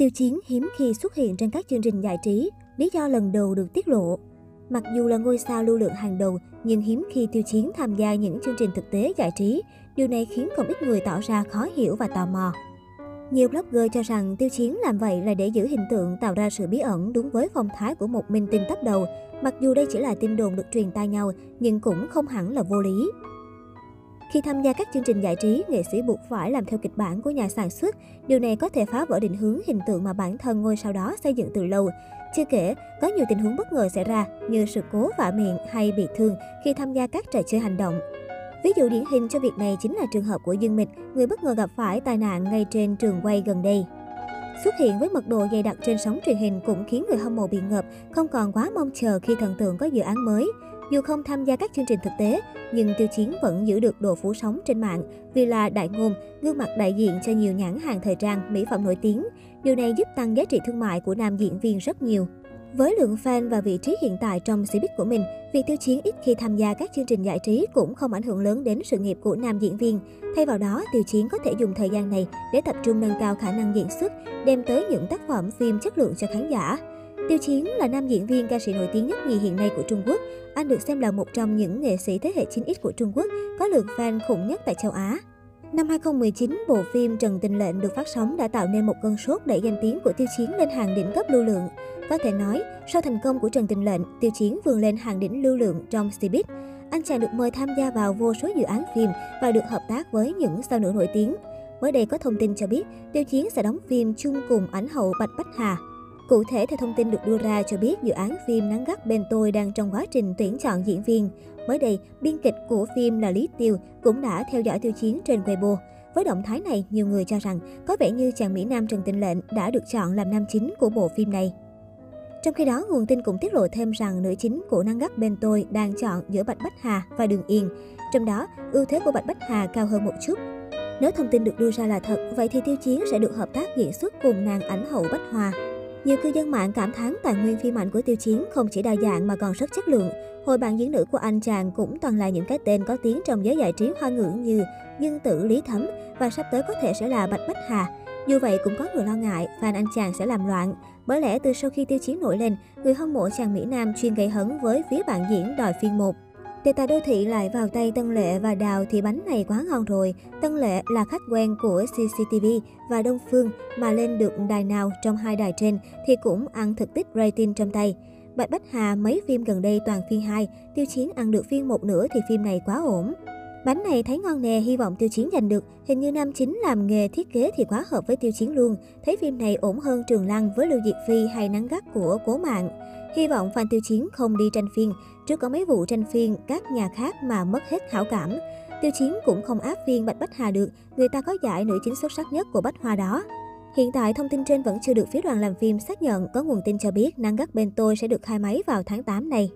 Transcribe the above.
Tiêu Chiến hiếm khi xuất hiện trên các chương trình giải trí, lý do lần đầu được tiết lộ. Mặc dù là ngôi sao lưu lượng hàng đầu, nhưng hiếm khi Tiêu Chiến tham gia những chương trình thực tế giải trí. Điều này khiến không ít người tỏ ra khó hiểu và tò mò. Nhiều blogger cho rằng Tiêu Chiến làm vậy là để giữ hình tượng tạo ra sự bí ẩn đúng với phong thái của một minh tinh top đầu. Mặc dù đây chỉ là tin đồn được truyền tai nhau, nhưng cũng không hẳn là vô lý. Khi tham gia các chương trình giải trí, nghệ sĩ buộc phải làm theo kịch bản của nhà sản xuất. Điều này có thể phá vỡ định hướng hình tượng mà bản thân ngôi sao đó xây dựng từ lâu. Chưa kể, có nhiều tình huống bất ngờ xảy ra như sự cố vạ miệng hay bị thương khi tham gia các trò chơi hành động. Ví dụ điển hình cho việc này chính là trường hợp của Dương Mịch, người bất ngờ gặp phải tai nạn ngay trên trường quay gần đây. Xuất hiện với mật độ dày đặc trên sóng truyền hình cũng khiến người hâm mộ bị ngợp, không còn quá mong chờ khi thần tượng có dự án mới. Dù không tham gia các chương trình thực tế, nhưng Tiêu Chiến vẫn giữ được độ phủ sóng trên mạng vì là đại ngôn, gương mặt đại diện cho nhiều nhãn hàng thời trang, mỹ phẩm nổi tiếng. Điều này giúp tăng giá trị thương mại của nam diễn viên rất nhiều. Với lượng fan và vị trí hiện tại trong showbiz của mình, việc Tiêu Chiến ít khi tham gia các chương trình giải trí cũng không ảnh hưởng lớn đến sự nghiệp của nam diễn viên. Thay vào đó, Tiêu Chiến có thể dùng thời gian này để tập trung nâng cao khả năng diễn xuất, đem tới những tác phẩm phim chất lượng cho khán giả. Tiêu Chiến là nam diễn viên ca sĩ nổi tiếng nhất nhì hiện nay của Trung Quốc. Anh được xem là một trong những nghệ sĩ thế hệ 9X của Trung Quốc, có lượng fan khủng nhất tại châu Á. Năm 2019, bộ phim Trần Tình Lệnh được phát sóng đã tạo nên một cơn sốt đẩy danh tiếng của Tiêu Chiến lên hàng đỉnh cấp lưu lượng. Có thể nói, sau thành công của Trần Tình Lệnh, Tiêu Chiến vươn lên hàng đỉnh lưu lượng trong Cbiz. Anh chàng được mời tham gia vào vô số dự án phim và được hợp tác với những sao nữ nổi tiếng. Mới đây có thông tin cho biết, Tiêu Chiến sẽ đóng phim chung cùng ảnh hậu Bạch Bách Hà. Cụ thể, theo thông tin được đưa ra cho biết, dự án phim Nắng gắt bên tôi đang trong quá trình tuyển chọn diễn viên. Mới đây, biên kịch của phim là Lý Tiêu cũng đã theo dõi tiêu chiến trên Weibo. Với động thái này, nhiều người cho rằng có vẻ như chàng Mỹ Nam Trần Tình Lệnh đã được chọn làm nam chính của bộ phim này. Trong khi đó, nguồn tin cũng tiết lộ thêm rằng nữ chính của Nắng gắt bên tôi đang chọn giữa Bạch Bách Hà và Đường Yên. Trong đó, ưu thế của Bạch Bách Hà cao hơn một chút. Nếu thông tin được đưa ra là thật, vậy thì Tiêu Chiến sẽ được hợp tác diễn xuất cùng nàng ảnh hậu Bách Hòa. Nhiều cư dân mạng cảm thán tài nguyên phim ảnh của Tiêu Chiến không chỉ đa dạng mà còn rất chất lượng. Hồi bạn diễn nữ của anh chàng cũng toàn là những cái tên có tiếng trong giới giải trí hoa ngữ như Dương Tử Lý Thấm và sắp tới có thể sẽ là Bạch Bách Hà. Dù vậy cũng có người lo ngại fan anh chàng sẽ làm loạn. Bởi lẽ từ sau khi Tiêu Chiến nổi lên, người hâm mộ chàng Mỹ Nam chuyên gây hấn với phía bạn diễn đòi phiên một. Đề tài đô thị lại vào tay Tân Lệ và Đào thì bánh này quá ngon rồi. Tân Lệ là khách quen của CCTV và Đông Phương mà lên được đài nào trong hai đài trên thì cũng ăn thực tích rating trong tay. Bạch Bách Hà mấy phim gần đây toàn phiên 2, Tiêu Chiến ăn được phiên một nửa thì phim này quá ổn. Bánh này thấy ngon nè, hy vọng Tiêu Chiến giành được. Hình như nam chính làm nghề thiết kế thì quá hợp với Tiêu Chiến luôn. Thấy phim này ổn hơn Trường Lăng với Lưu Diệt Phi hay Nắng gắt của Cố Mạng. Hy vọng fan Tiêu Chiến không đi tranh phiên. Trước có mấy vụ tranh phiên các nhà khác mà mất hết hảo cảm. Tiêu Chiến cũng không áp phiên Bạch Bách Hà được, người ta có giải nữ chính xuất sắc nhất của Bách Hoa đó. Hiện tại, thông tin trên vẫn chưa được phía đoàn làm phim xác nhận, có nguồn tin cho biết Năng gắt bên tôi sẽ được khai máy vào tháng 8 này.